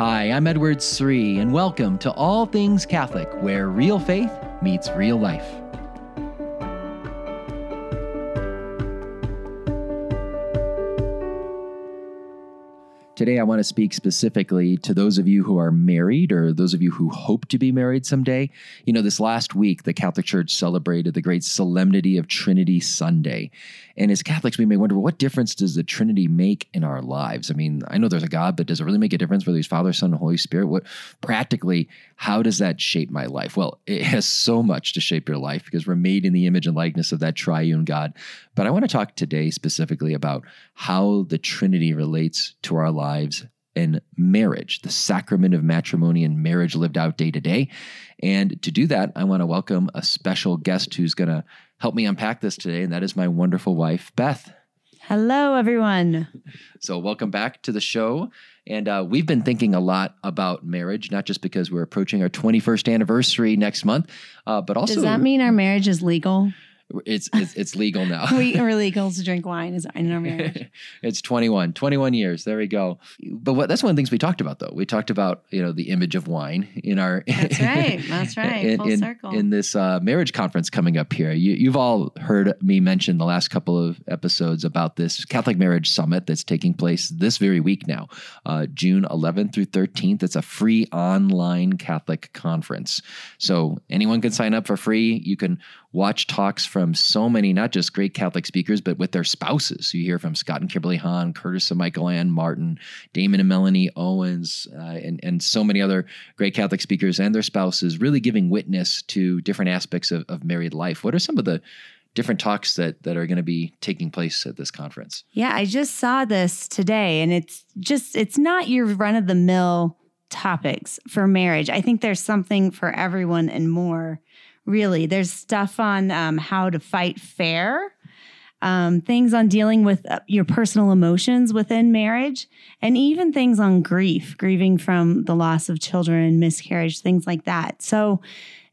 Hi, I'm Edward Sri, and welcome to All Things Catholic, where real faith meets real life. Today, I want to speak specifically to those of you who are married or those of you who hope to be married someday. You know, this last week, the Catholic Church celebrated the great solemnity of Trinity Sunday. And as Catholics, we may wonder what difference does the Trinity make in our lives? I mean, I know there's a God, but does it really make a difference whether he's Father, Son, and Holy Spirit? What practically, how does that shape my life? Well, it has so much to shape your life because we're made in the image and likeness of that triune God. But I want to talk today specifically about how the Trinity relates to our lives in marriage, the sacrament of matrimony and marriage lived out day to day. And to do that, I want to welcome a special guest who's going to help me unpack this today, and that is my wonderful wife, Beth. Hello, everyone. So, welcome back to the show. And uh, we've been thinking a lot about marriage, not just because we're approaching our 21st anniversary next month, uh, but also. Does that mean our marriage is legal? It's it's, it's legal now. we are legal to drink wine is in our marriage. it's 21, 21 years. There we go. But what that's one of the things we talked about though. We talked about, you know, the image of wine in our That's right. That's right. In, Full in, circle. in this uh, marriage conference coming up here. You, you've all heard me mention the last couple of episodes about this Catholic Marriage Summit that's taking place this very week now, uh, June 11th through 13th. It's a free online Catholic conference. So anyone can sign up for free. You can watch talks from so many, not just great Catholic speakers, but with their spouses. You hear from Scott and Kimberly Hahn, Curtis and Michaelann Martin, Damon and Melanie Owens, uh, and, and so many other great Catholic speakers and their spouses really giving witness to different aspects of, of married life. What are some of the different talks that that are going to be taking place at this conference? yeah, I just saw this today and it's just it's not your run of the mill topics for marriage. I think there's something for everyone and more. Really, there's stuff on um, how to fight fair, um, things on dealing with uh, your personal emotions within marriage, and even things on grief, grieving from the loss of children, miscarriage, things like that. So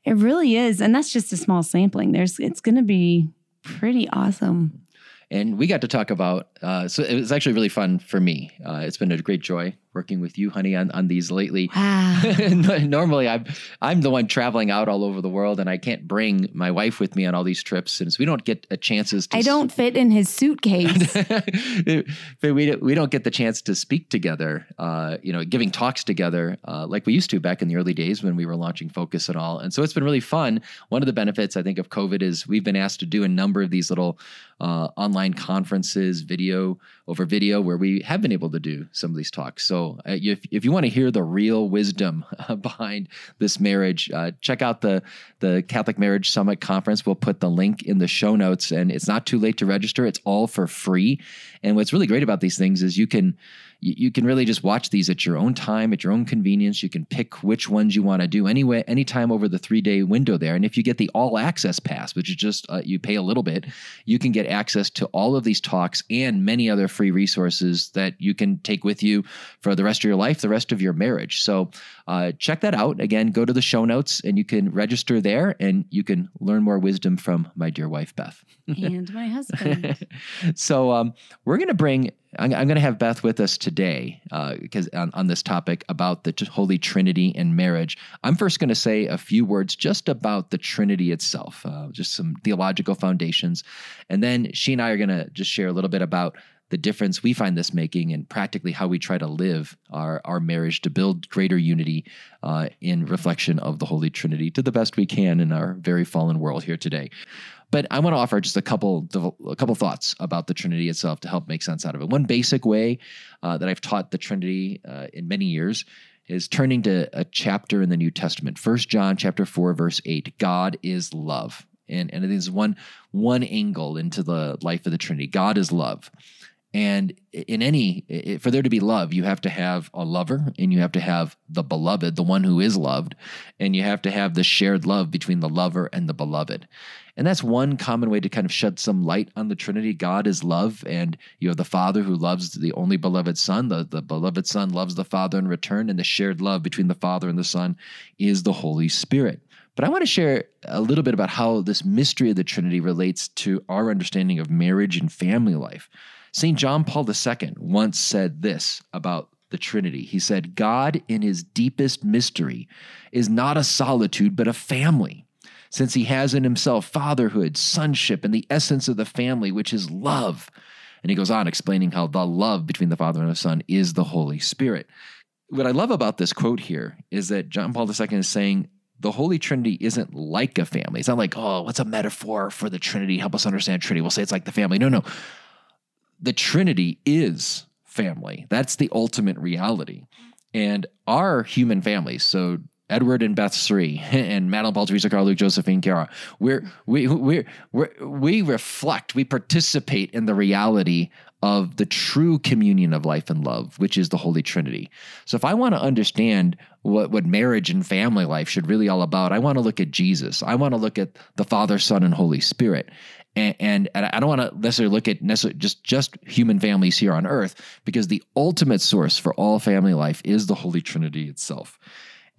it really is, and that's just a small sampling. There's, it's going to be pretty awesome. And we got to talk about. Uh, so it was actually really fun for me. Uh, it's been a great joy working with you, honey, on, on these lately. Wow. Normally, I'm I'm the one traveling out all over the world, and I can't bring my wife with me on all these trips, since we don't get a chances. to I don't fit in his suitcase. but we we don't get the chance to speak together, uh, you know, giving talks together uh, like we used to back in the early days when we were launching Focus and all. And so it's been really fun. One of the benefits I think of COVID is we've been asked to do a number of these little uh, online conferences, video over video, where we have been able to do some of these talks. So uh, if, if you want to hear the real wisdom behind this marriage, uh, check out the the Catholic Marriage Summit conference. We'll put the link in the show notes, and it's not too late to register. It's all for free. And what's really great about these things is you can you, you can really just watch these at your own time, at your own convenience. You can pick which ones you want to do anyway, anytime over the three day window there. And if you get the all access pass, which is just uh, you pay a little bit, you can get access to all of these talks and many other free resources that you can take with you for the rest of your life, the rest of your marriage. So uh, check that out. Again, go to the show notes and you can register there and you can learn more wisdom from my dear wife, Beth. and my husband. so um, we're going to bring I'm, I'm going to have Beth with us today because uh, on, on this topic about the Holy Trinity and marriage. I'm first going to say a few words just about the Trinity itself, uh, just some theological foundations, and then she and I are going to just share a little bit about the difference we find this making and practically how we try to live our, our marriage to build greater unity uh, in reflection of the Holy Trinity to the best we can in our very fallen world here today. But I want to offer just a couple a couple thoughts about the Trinity itself to help make sense out of it. One basic way uh, that I've taught the Trinity uh, in many years is turning to a chapter in the New Testament. First John chapter 4 verse 8. God is love. And and it is one one angle into the life of the Trinity. God is love. And in any, for there to be love, you have to have a lover and you have to have the beloved, the one who is loved, and you have to have the shared love between the lover and the beloved. And that's one common way to kind of shed some light on the Trinity. God is love, and you have the Father who loves the only beloved Son. The, the beloved Son loves the Father in return, and the shared love between the Father and the Son is the Holy Spirit. But I want to share a little bit about how this mystery of the Trinity relates to our understanding of marriage and family life. St. John Paul II once said this about the Trinity. He said, God, in his deepest mystery, is not a solitude, but a family, since he has in himself fatherhood, sonship, and the essence of the family, which is love. And he goes on explaining how the love between the Father and the Son is the Holy Spirit. What I love about this quote here is that John Paul II is saying the Holy Trinity isn't like a family. It's not like, oh, what's a metaphor for the Trinity? Help us understand Trinity. We'll say it's like the family. No, no. The Trinity is family. That's the ultimate reality. And our human families, so Edward and Beth Sri and Madeline Paul, Teresa Carl, Luke, Josephine, Kara, we're, we, we we we reflect, we participate in the reality of the true communion of life and love, which is the Holy Trinity. So if I want to understand what, what marriage and family life should really all about, I want to look at Jesus. I want to look at the Father, Son, and Holy Spirit. And, and, I don't want to necessarily look at necessarily just just human families here on earth, because the ultimate source for all family life is the Holy Trinity itself.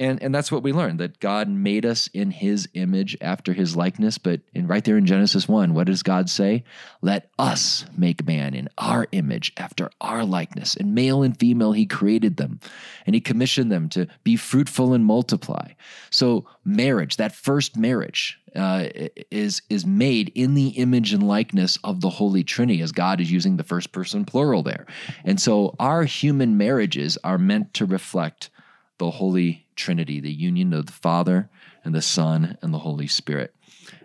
And, and that's what we learned that God made us in his image after his likeness. But in, right there in Genesis 1, what does God say? Let us make man in our image after our likeness. And male and female, he created them. And he commissioned them to be fruitful and multiply. So, marriage, that first marriage, uh, is is made in the image and likeness of the Holy Trinity, as God is using the first person plural there. And so, our human marriages are meant to reflect the Holy Trinity, the union of the Father and the Son and the Holy Spirit.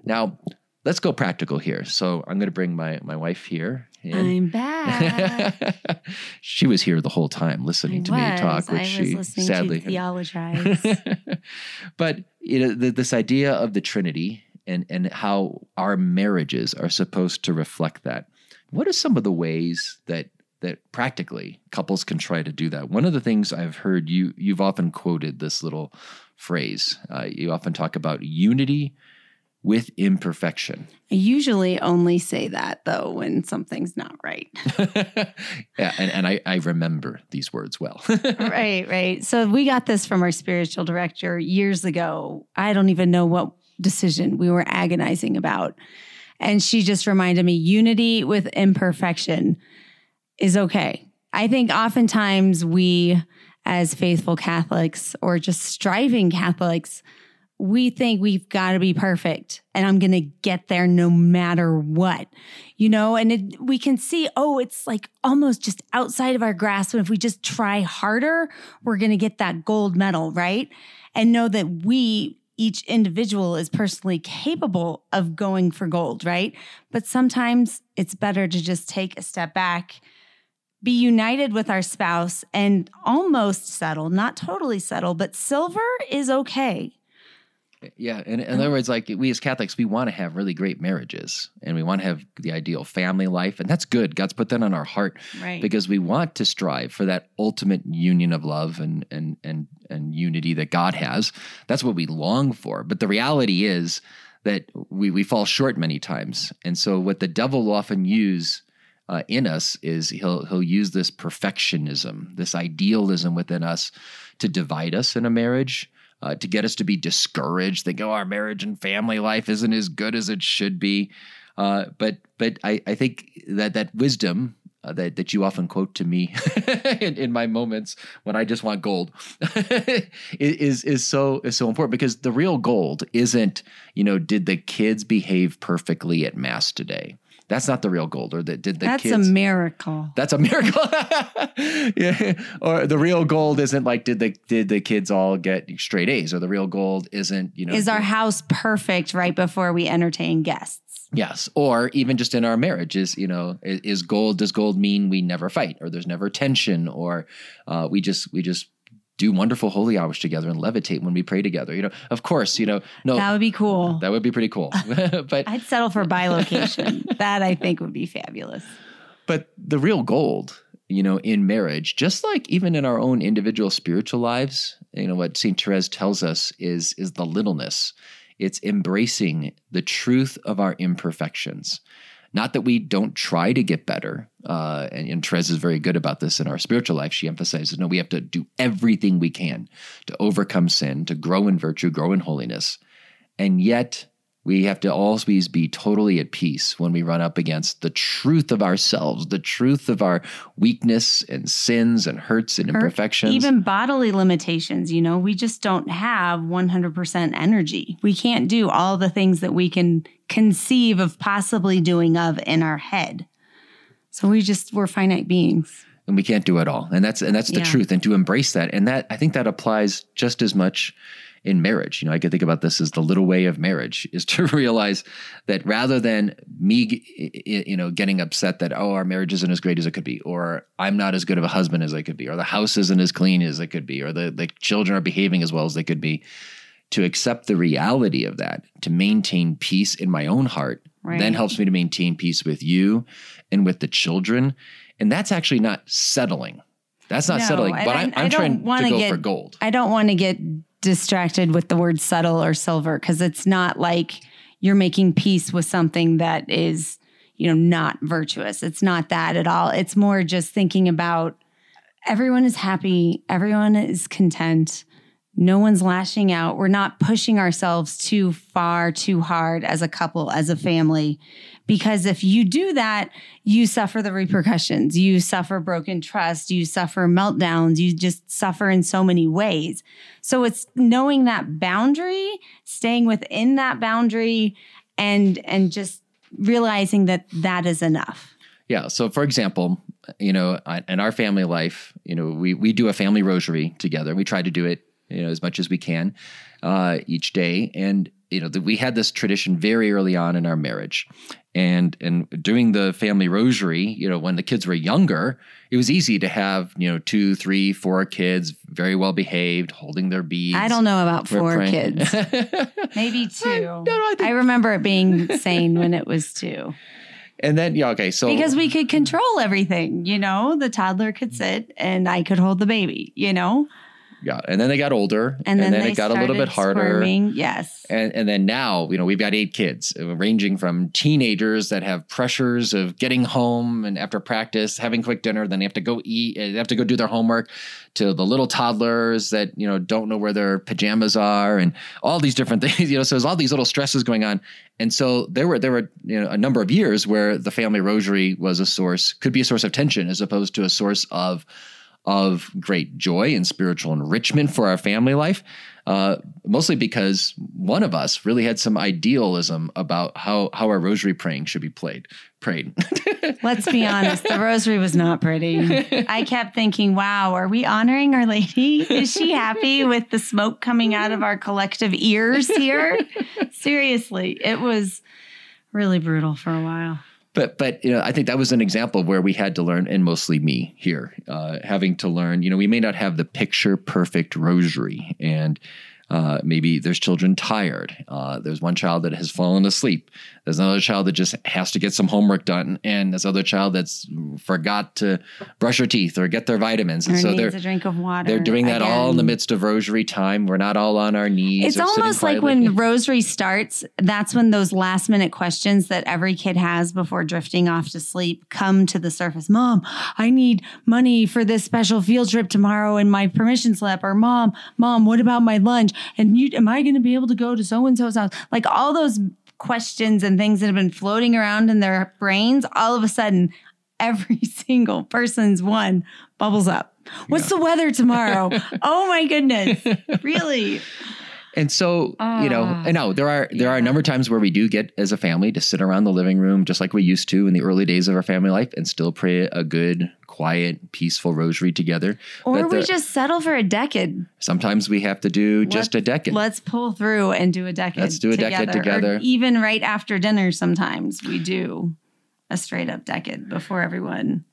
Now, let's go practical here. So I'm going to bring my, my wife here. In. I'm back. she was here the whole time listening I to was. me talk, which she sadly theologize. but you know, the, this idea of the Trinity and and how our marriages are supposed to reflect that. What are some of the ways that that practically couples can try to do that. One of the things I've heard you you've often quoted this little phrase. Uh, you often talk about unity with imperfection. I usually only say that though when something's not right. yeah, and, and I, I remember these words well. right, right. So we got this from our spiritual director years ago. I don't even know what decision we were agonizing about. And she just reminded me unity with imperfection is okay. I think oftentimes we, as faithful Catholics or just striving Catholics, we think we've got to be perfect and I'm going to get there no matter what, you know? And it, we can see, oh, it's like almost just outside of our grasp. And if we just try harder, we're going to get that gold medal, right? And know that we, each individual is personally capable of going for gold, right? But sometimes it's better to just take a step back be united with our spouse and almost settle, not totally settle, but silver is okay. Yeah. In, in other words, like we as Catholics, we want to have really great marriages and we want to have the ideal family life. And that's good. God's put that on our heart right. because we want to strive for that ultimate union of love and, and, and, and unity that God has. That's what we long for. But the reality is that we, we fall short many times. And so what the devil will often use uh, in us is he'll he'll use this perfectionism, this idealism within us, to divide us in a marriage, uh, to get us to be discouraged. Think, oh, our marriage and family life isn't as good as it should be. Uh, but but I, I think that that wisdom uh, that that you often quote to me in, in, my moments when I just want gold is is so is so important because the real gold isn't you know did the kids behave perfectly at mass today that's not the real gold. Or that did the kids. that's kids, a miracle. That's a miracle. yeah. Or the real gold isn't like did the did the kids all get straight A's? Or the real gold isn't you know is our house perfect right before we entertain guests? Yes, or even just in our marriage is you know is, is gold does gold mean we never fight or there's never tension or uh, we just we just do wonderful holy hours together and levitate when we pray together. You know, of course, you know, no, that would be cool. That would be pretty cool. but I'd settle for bilocation. that I think would be fabulous. But the real gold, you know, in marriage, just like even in our own individual spiritual lives, you know, what Saint Therese tells us is is the littleness. It's embracing the truth of our imperfections. Not that we don't try to get better. Uh, and, and Therese is very good about this in our spiritual life. She emphasizes, no, we have to do everything we can to overcome sin, to grow in virtue, grow in holiness. And yet, We have to always be totally at peace when we run up against the truth of ourselves, the truth of our weakness and sins and hurts and imperfections. Even bodily limitations, you know, we just don't have 100% energy. We can't do all the things that we can conceive of possibly doing of in our head. So we just, we're finite beings. and we can't do it all. And that's and that's the Yeah. truth. And to embrace that. And that I think that applies just as much in marriage. You know, I could think about this as the little way of marriage is to realize that rather than me, you know, getting upset that oh our marriage isn't as great as it could be, or I'm not as good of a husband as I could be, or the house isn't as clean as it could be, or the the children are behaving as well as they could be, to accept the reality of that, to maintain peace in my own heart, Right. then helps me to maintain peace with you and with the children. And that's actually not settling. That's not No, settling, but I- don't trying to go get- for gold. I don't want to get distracted with the word subtle or silver because it's not like you're making peace with something that is, you know, not virtuous. It's not that at all. It's more just thinking about everyone is happy, everyone is content. No one's lashing out. We're not pushing ourselves too far, too hard as a couple, as a family. Because if you do that, you suffer the repercussions. You suffer broken trust. You suffer meltdowns. You just suffer in so many ways. So it's knowing that boundary, staying within that boundary, and and just realizing that that is enough. Yeah. So, for example, you know, in our family life, you know, we we do a family rosary together. We try to do it, you know, as much as we can uh, each day, and you know, the, we had this tradition very early on in our marriage, and and doing the family rosary, you know, when the kids were younger, it was easy to have you know two, three, four kids, very well behaved, holding their beads. I don't know about We're four praying. kids, maybe two. No, no, I think- I remember it being sane when it was two. and then yeah, okay, so because we could control everything you know the toddler could sit and i could hold the baby you know yeah, and then they got older, and then they it got a little bit harder. squirming. yes And, and then now, you know, we've got eight kids, uh, ranging from teenagers that have pressures of getting home and after practice, having quick dinner, then they have to go eat, uh, they have to go do their homework, to the little toddlers that you know don't know where their pajamas are, and all these different things. You know, so there's all these little stresses going on. And so there were there were you know a number of years where the family rosary was a source, could be a source of tension as opposed to a source of of great joy and spiritual enrichment for our family life, uh, mostly because one of us really had some idealism about how how our rosary praying should be played prayed. let's be honest the rosary was not pretty. I kept thinking wow are we honoring our lady? Is she happy with the smoke coming out of our collective ears here? Seriously it was really brutal for a while but but you know, I think that was an example of where we had to learn, and mostly me here, uh, having to learn. You know, we may not have the picture perfect rosary, and uh, maybe there's children tired. Uh, there's one child that has fallen asleep. There's another child that just has to get some homework done, and there's other child that's forgot to brush their teeth or get their vitamins, and or so they're a drink of water they're doing that all in the midst of rosary time. We're not all on our knees. It's almost like when rosary starts, that's when those last minute questions that every kid has before drifting off to sleep come to the surface. Mom, I need money for this special field trip tomorrow and my permission slip. Or mom, mom, what about my lunch? And you am I going to be able to go to so and so's house? Like all those questions and things that have been floating around in their brains, all of a sudden every single person's one bubbles up. What's the weather tomorrow? oh my goodness. Really? And so, you know, Ah, and no, there are there are a number of times where we do get as a family to sit around the living room just like we used to in the early days of our family life and still pray a good, quiet, peaceful rosary together. Or But we the- just settle for a decade. Sometimes we have to do just a decade. Let's pull through and do a decade. Let's do a decade Or together. even right after dinner, sometimes we do a straight up decade before everyone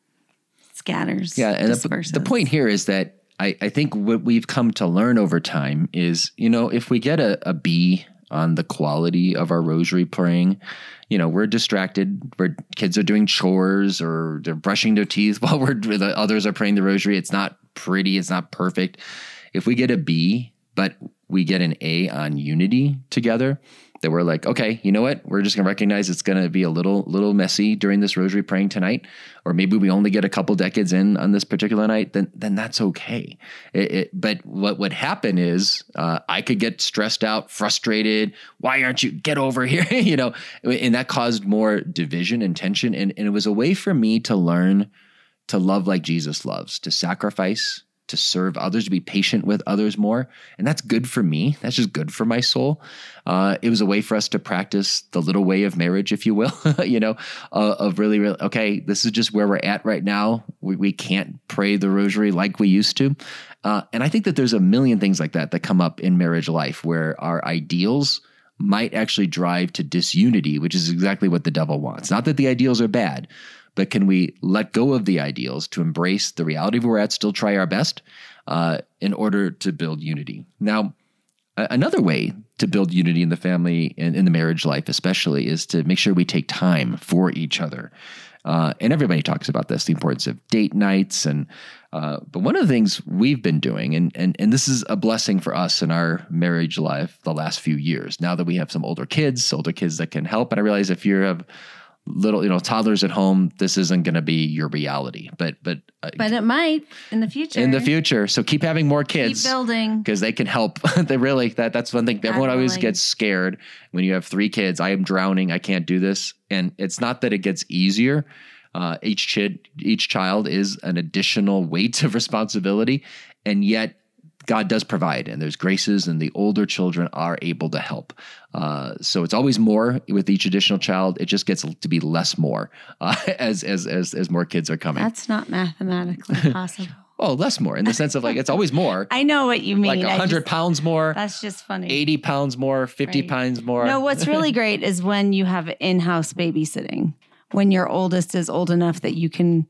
scatters. Yeah, and the, the point here is that I, I think what we've come to learn over time is, you know, if we get a, a B on the quality of our rosary praying, you know, we're distracted. Where kids are doing chores or they're brushing their teeth while we're the others are praying the rosary. It's not pretty. It's not perfect. If we get a B, but we get an A on unity together, that we're like, okay, you know what? We're just gonna recognize it's gonna be a little little messy during this rosary praying tonight, or maybe we only get a couple decades in on this particular night. Then then that's okay. It, it, but what would happen is uh, I could get stressed out, frustrated. Why aren't you get over here? you know, and that caused more division and tension. And and it was a way for me to learn to love like Jesus loves, to sacrifice, to serve others, to be patient with others more. And that's good for me. That's just good for my soul. Uh, it was a way for us to practice the little way of marriage, if you will, you know, uh, of really, really, okay, this is just where we're at right now. We, we can't pray the rosary like we used to. Uh, and I think that there's a million things like that that come up in marriage life where our ideals might actually drive to disunity, which is exactly what the devil wants. Not that the ideals are bad, but can we let go of the ideals to embrace the reality we're at, still try our best uh, in order to build unity? Now, another way to build unity in the family and in the marriage life, especially, is to make sure we take time for each other. Uh, and everybody talks about this, the importance of date nights. And uh, but one of the things we've been doing, and and and this is a blessing for us in our marriage life the last few years. Now that we have some older kids, older kids that can help, and I realize if you're a little you know toddlers at home this isn't going to be your reality but but uh, but it might in the future. In the future. So keep having more kids keep building. because they can help. They really that that's one thing. Everyone always gets scared when you have three kids i am drowning i can't do this. And it's not that it gets easier. Uh, each kid each child is an additional weight of responsibility and yet God does provide, and there's graces, and the older children are able to help. Uh, so it's always more with each additional child. It just gets to be less more uh, as as as as more kids are coming. That's not mathematically possible. Oh, less more in the sense of like it's always more. I know what you mean. Like hundred pounds more. That's just funny. Eighty pounds more. Fifty right. pounds more. No, what's really great is when you have in-house babysitting. When your oldest is old enough that you can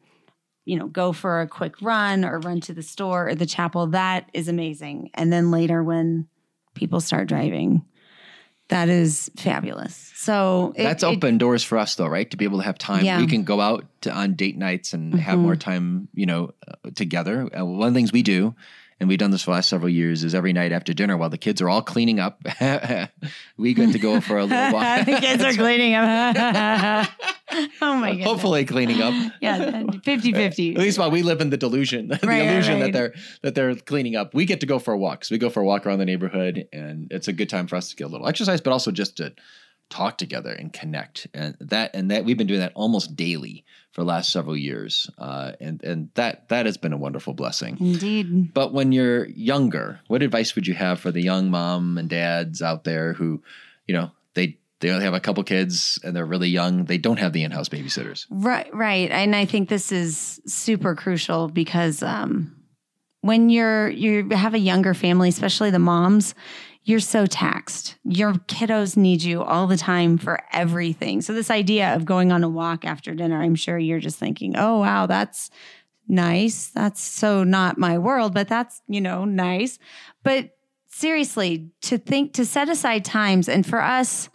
you know, go for a quick run or run to the store or the chapel, that is amazing. And then later when people start driving, that is fabulous. So it, that's open it, doors for us, though, right? To be able to have time, yeah. we can go out to, on date nights and mm-hmm. have more time, you know, uh, together. Uh, one of the things we do and we've done this for the last several years, is every night after dinner while the kids are all cleaning up, we get to go for a little walk. the kids are cleaning up. oh my god. Hopefully cleaning up. yeah, 50-50. At least while we live in the delusion, the right, illusion right. that they're that they're cleaning up. We get to go for a walk. So we go for a walk around the neighborhood and it's a good time for us to get a little exercise, but also just to talk together and connect. And that and that we've been doing that almost daily for the last several years. Uh, and and that that has been a wonderful blessing. Indeed. But when you're younger what advice would you have for the young mom and dads out there who you know they they only have a couple kids and they're really young they don't have the in-house babysitters? Right right. And i think this is super crucial because um when you're you have a younger family especially the moms you're so taxed. Your kiddos need you all the time for everything. So, this idea of going on a walk after dinner, I'm sure you're just thinking, oh, wow, that's nice. That's so not my world, but that's, you know, nice. But seriously, to think, to set aside times, and for us,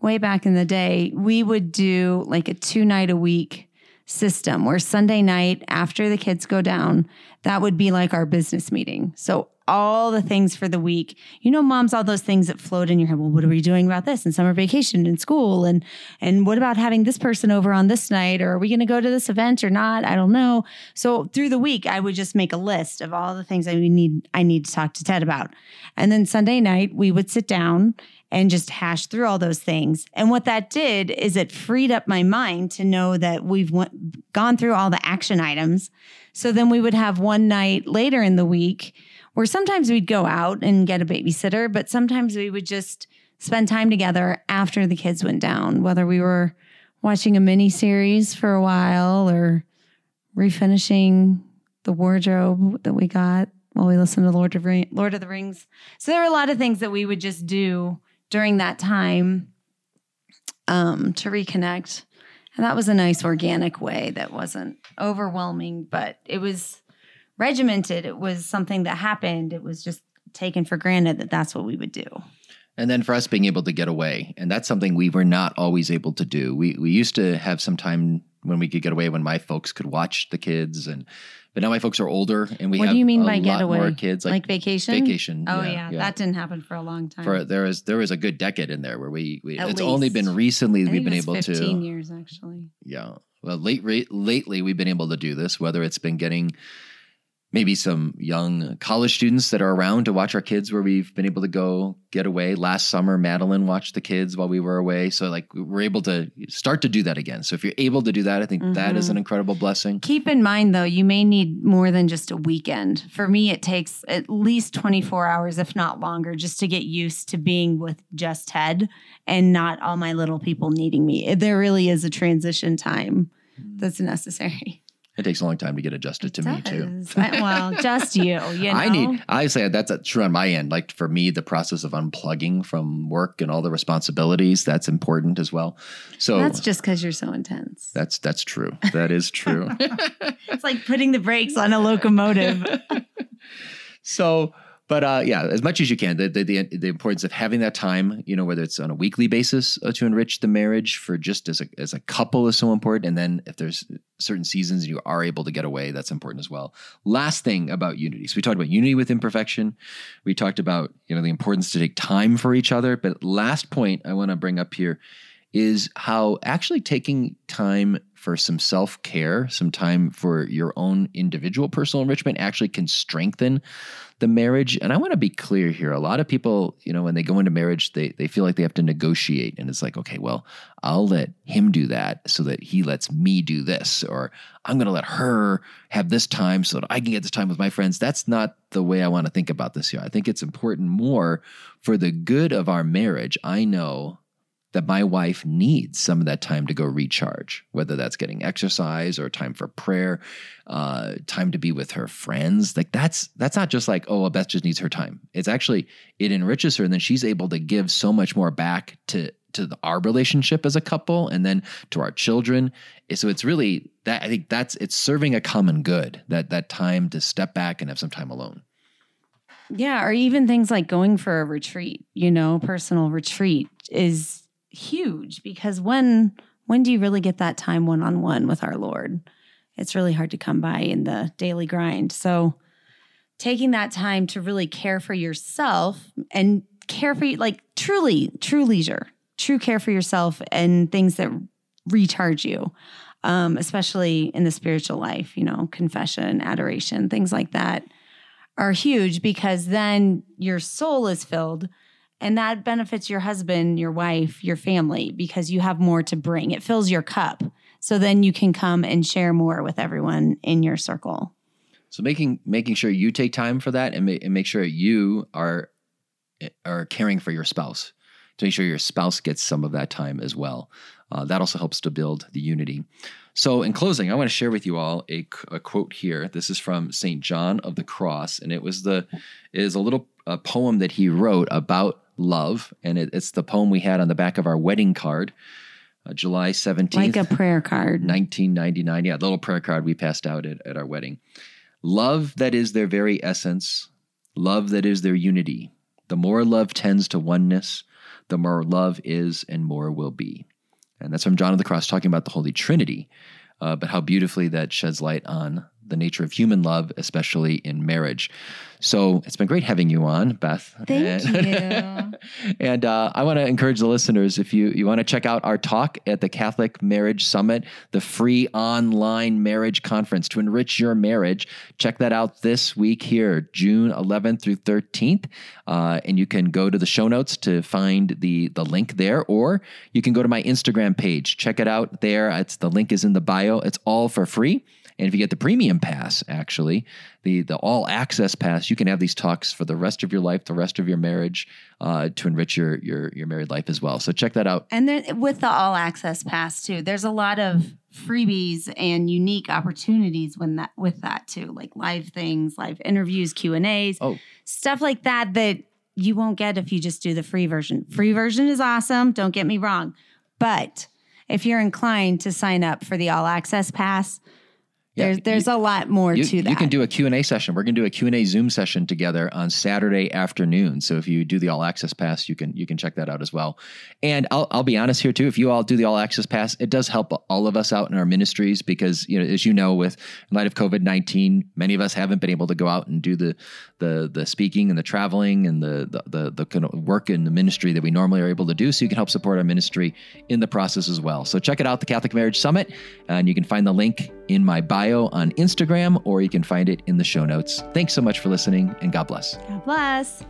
way back in the day, we would do like a two night a week system where Sunday night after the kids go down, that would be like our business meeting. So all the things for the week. You know, moms, all those things that float in your head. Well, what are we doing about this? And summer vacation and school, and and what about having this person over on this night? Or are we going to go to this event or not? I don't know. So through the week, I would just make a list of all the things I need I need to talk to Ted about. And then Sunday night, we would sit down and just hash through all those things. And what that did is it freed up my mind to know that we've went, gone through all the action items. So then we would have one night later in the week where sometimes we'd go out and get a babysitter, but sometimes we would just spend time together after the kids went down, whether we were watching a mini series for a while or refinishing the wardrobe that we got while we listened to Lord of, Ring- Lord of the Rings. So there were a lot of things that we would just do during that time um, to reconnect. And that was a nice organic way that wasn't overwhelming, but it was regimented. It was something that happened. It was just taken for granted that that's what we would do. And then for us being able to get away, and that's something we were not always able to do. We we used to have some time when we could get away when my folks could watch the kids and But now my folks are older, and we what have do you mean a by lot getaway? more kids. Like, Like, vacation? vacation. Oh yeah, yeah. that didn't happen for a long time. for there is there is a good decade in there where we, we it's only been recently I we've been was able 15 to years actually. yeah well late rate lately we've been able to do this whether it's been getting maybe some young college students that are around to watch our kids where we've been able to go get away last summer madeline watched the kids while we were away so like we're able to start to do that again so if you're able to do that i think that is an mm-hmm. incredible blessing Keep in mind though, you may need more than just a weekend. For me, it takes at least 24 hours, if not longer, just to get used to being with just Ted and not all my little people needing me. There really is a transition time mm. that's necessary. It takes a long time to get adjusted to me too I- well, just you, you know. I need. I say that's uh, true on my end. Like for me, the process of unplugging from work and all the responsibilities that's important as well. So That's just because you're so intense. that's that's true. That is true. It's like putting the brakes on a locomotive. so, but uh, yeah, as much as you can, the, the the the importance of having that time, you know, whether it's on a weekly basis uh, to enrich the marriage for just as a as a couple is so important, and then if there's certain seasons you are able to get away, that's important as well. Last thing about unity. So we talked about unity with imperfection. We talked about you know the importance to take time for each other. But last point I want to bring up here is how actually taking time for some self care, some time for your own individual personal enrichment actually can strengthen the marriage. And I want to be clear here. A lot of people, you know, when they go into marriage, they, they feel like they have to negotiate. And it's like, okay, well, I'll let him do that so that he lets me do this. Or I'm going to let her have this time so that I can get this time with my friends. That's not the way I want to think about this here. I think it's important more for the good of our marriage. I know that my wife needs some of that time to go recharge, whether that's getting exercise or time for prayer, uh, time to be with her friends. Like that's that's not just like oh, Beth just needs her time. It's actually it enriches her, and then she's able to give so much more back to to the, our relationship as a couple, and then to our children. So it's really that I think that's it's serving a common good. That that time to step back and have some time alone. Yeah, or even things like going for a retreat, you know, personal retreat is huge because when when do you really get that time one on one with our Lord? It's really hard to come by in the daily grind. So taking that time to really care for yourself and care for you like truly, true leisure, true care for yourself and things that recharge you. Um, especially in the spiritual life, you know, confession, adoration, things like that are huge because then your soul is filled and that benefits your husband, your wife, your family because you have more to bring. It fills your cup. So then you can come and share more with everyone in your circle. So making making sure you take time for that and, ma- and make sure you are are caring for your spouse to make sure your spouse gets some of that time as well. Uh, that also helps to build the unity. So, in closing, I want to share with you all a, a quote here. This is from Saint John of the Cross, and it was the it is a little a poem that he wrote about love, and it, it's the poem we had on the back of our wedding card, uh, July seventeenth, Like a prayer card. 1999. Yeah, the little prayer card we passed out at, at our wedding. Love that is their very essence, love that is their unity. The more love tends to oneness, the more love is and more will be. And that's from John of the Cross talking about the Holy Trinity, uh, but how beautifully that sheds light on the nature of human love, especially in marriage. So it's been great having you on, Beth. Thank and, and uh, I want to encourage the listeners if you you want to check out our talk at the Catholic Marriage Summit, the free online marriage conference to enrich your marriage. Check that out this week here, June 11th through 13th, uh, and you can go to the show notes to find the the link there, or you can go to my Instagram page. Check it out there. It's the link is in the bio. It's all for free. And if you get the premium pass, actually, the the all access pass, you can have these talks for the rest of your life, the rest of your marriage, uh, to enrich your your your married life as well. So check that out. And then with the all access pass too, there's a lot of freebies and unique opportunities when that with that too, like live things, live interviews, Q and A's, Oh. stuff like that that you won't get if you just do the free version. Free version is awesome. Don't get me wrong, but if you're inclined to sign up for the all access pass, Yeah, there's there's a lot more you, to that. You can do a Q&A session. We're going to do a Q&A Zoom session together on Saturday afternoon. So if you do the All Access Pass, you can you can check that out as well. And I'll, I'll be honest here too. If you all do the All Access Pass, it does help all of us out in our ministries because you know, as you know, with in light of COVID nineteen, many of us haven't been able to go out and do the the the speaking and the traveling and the the the, the kind of work in the ministry that we normally are able to do. So you can help support our ministry in the process as well. So check it out, the Catholic Marriage Summit, and you can find the link in my bio on Instagram, or you can find it in the show notes. Thanks so much for listening, and God bless. God bless.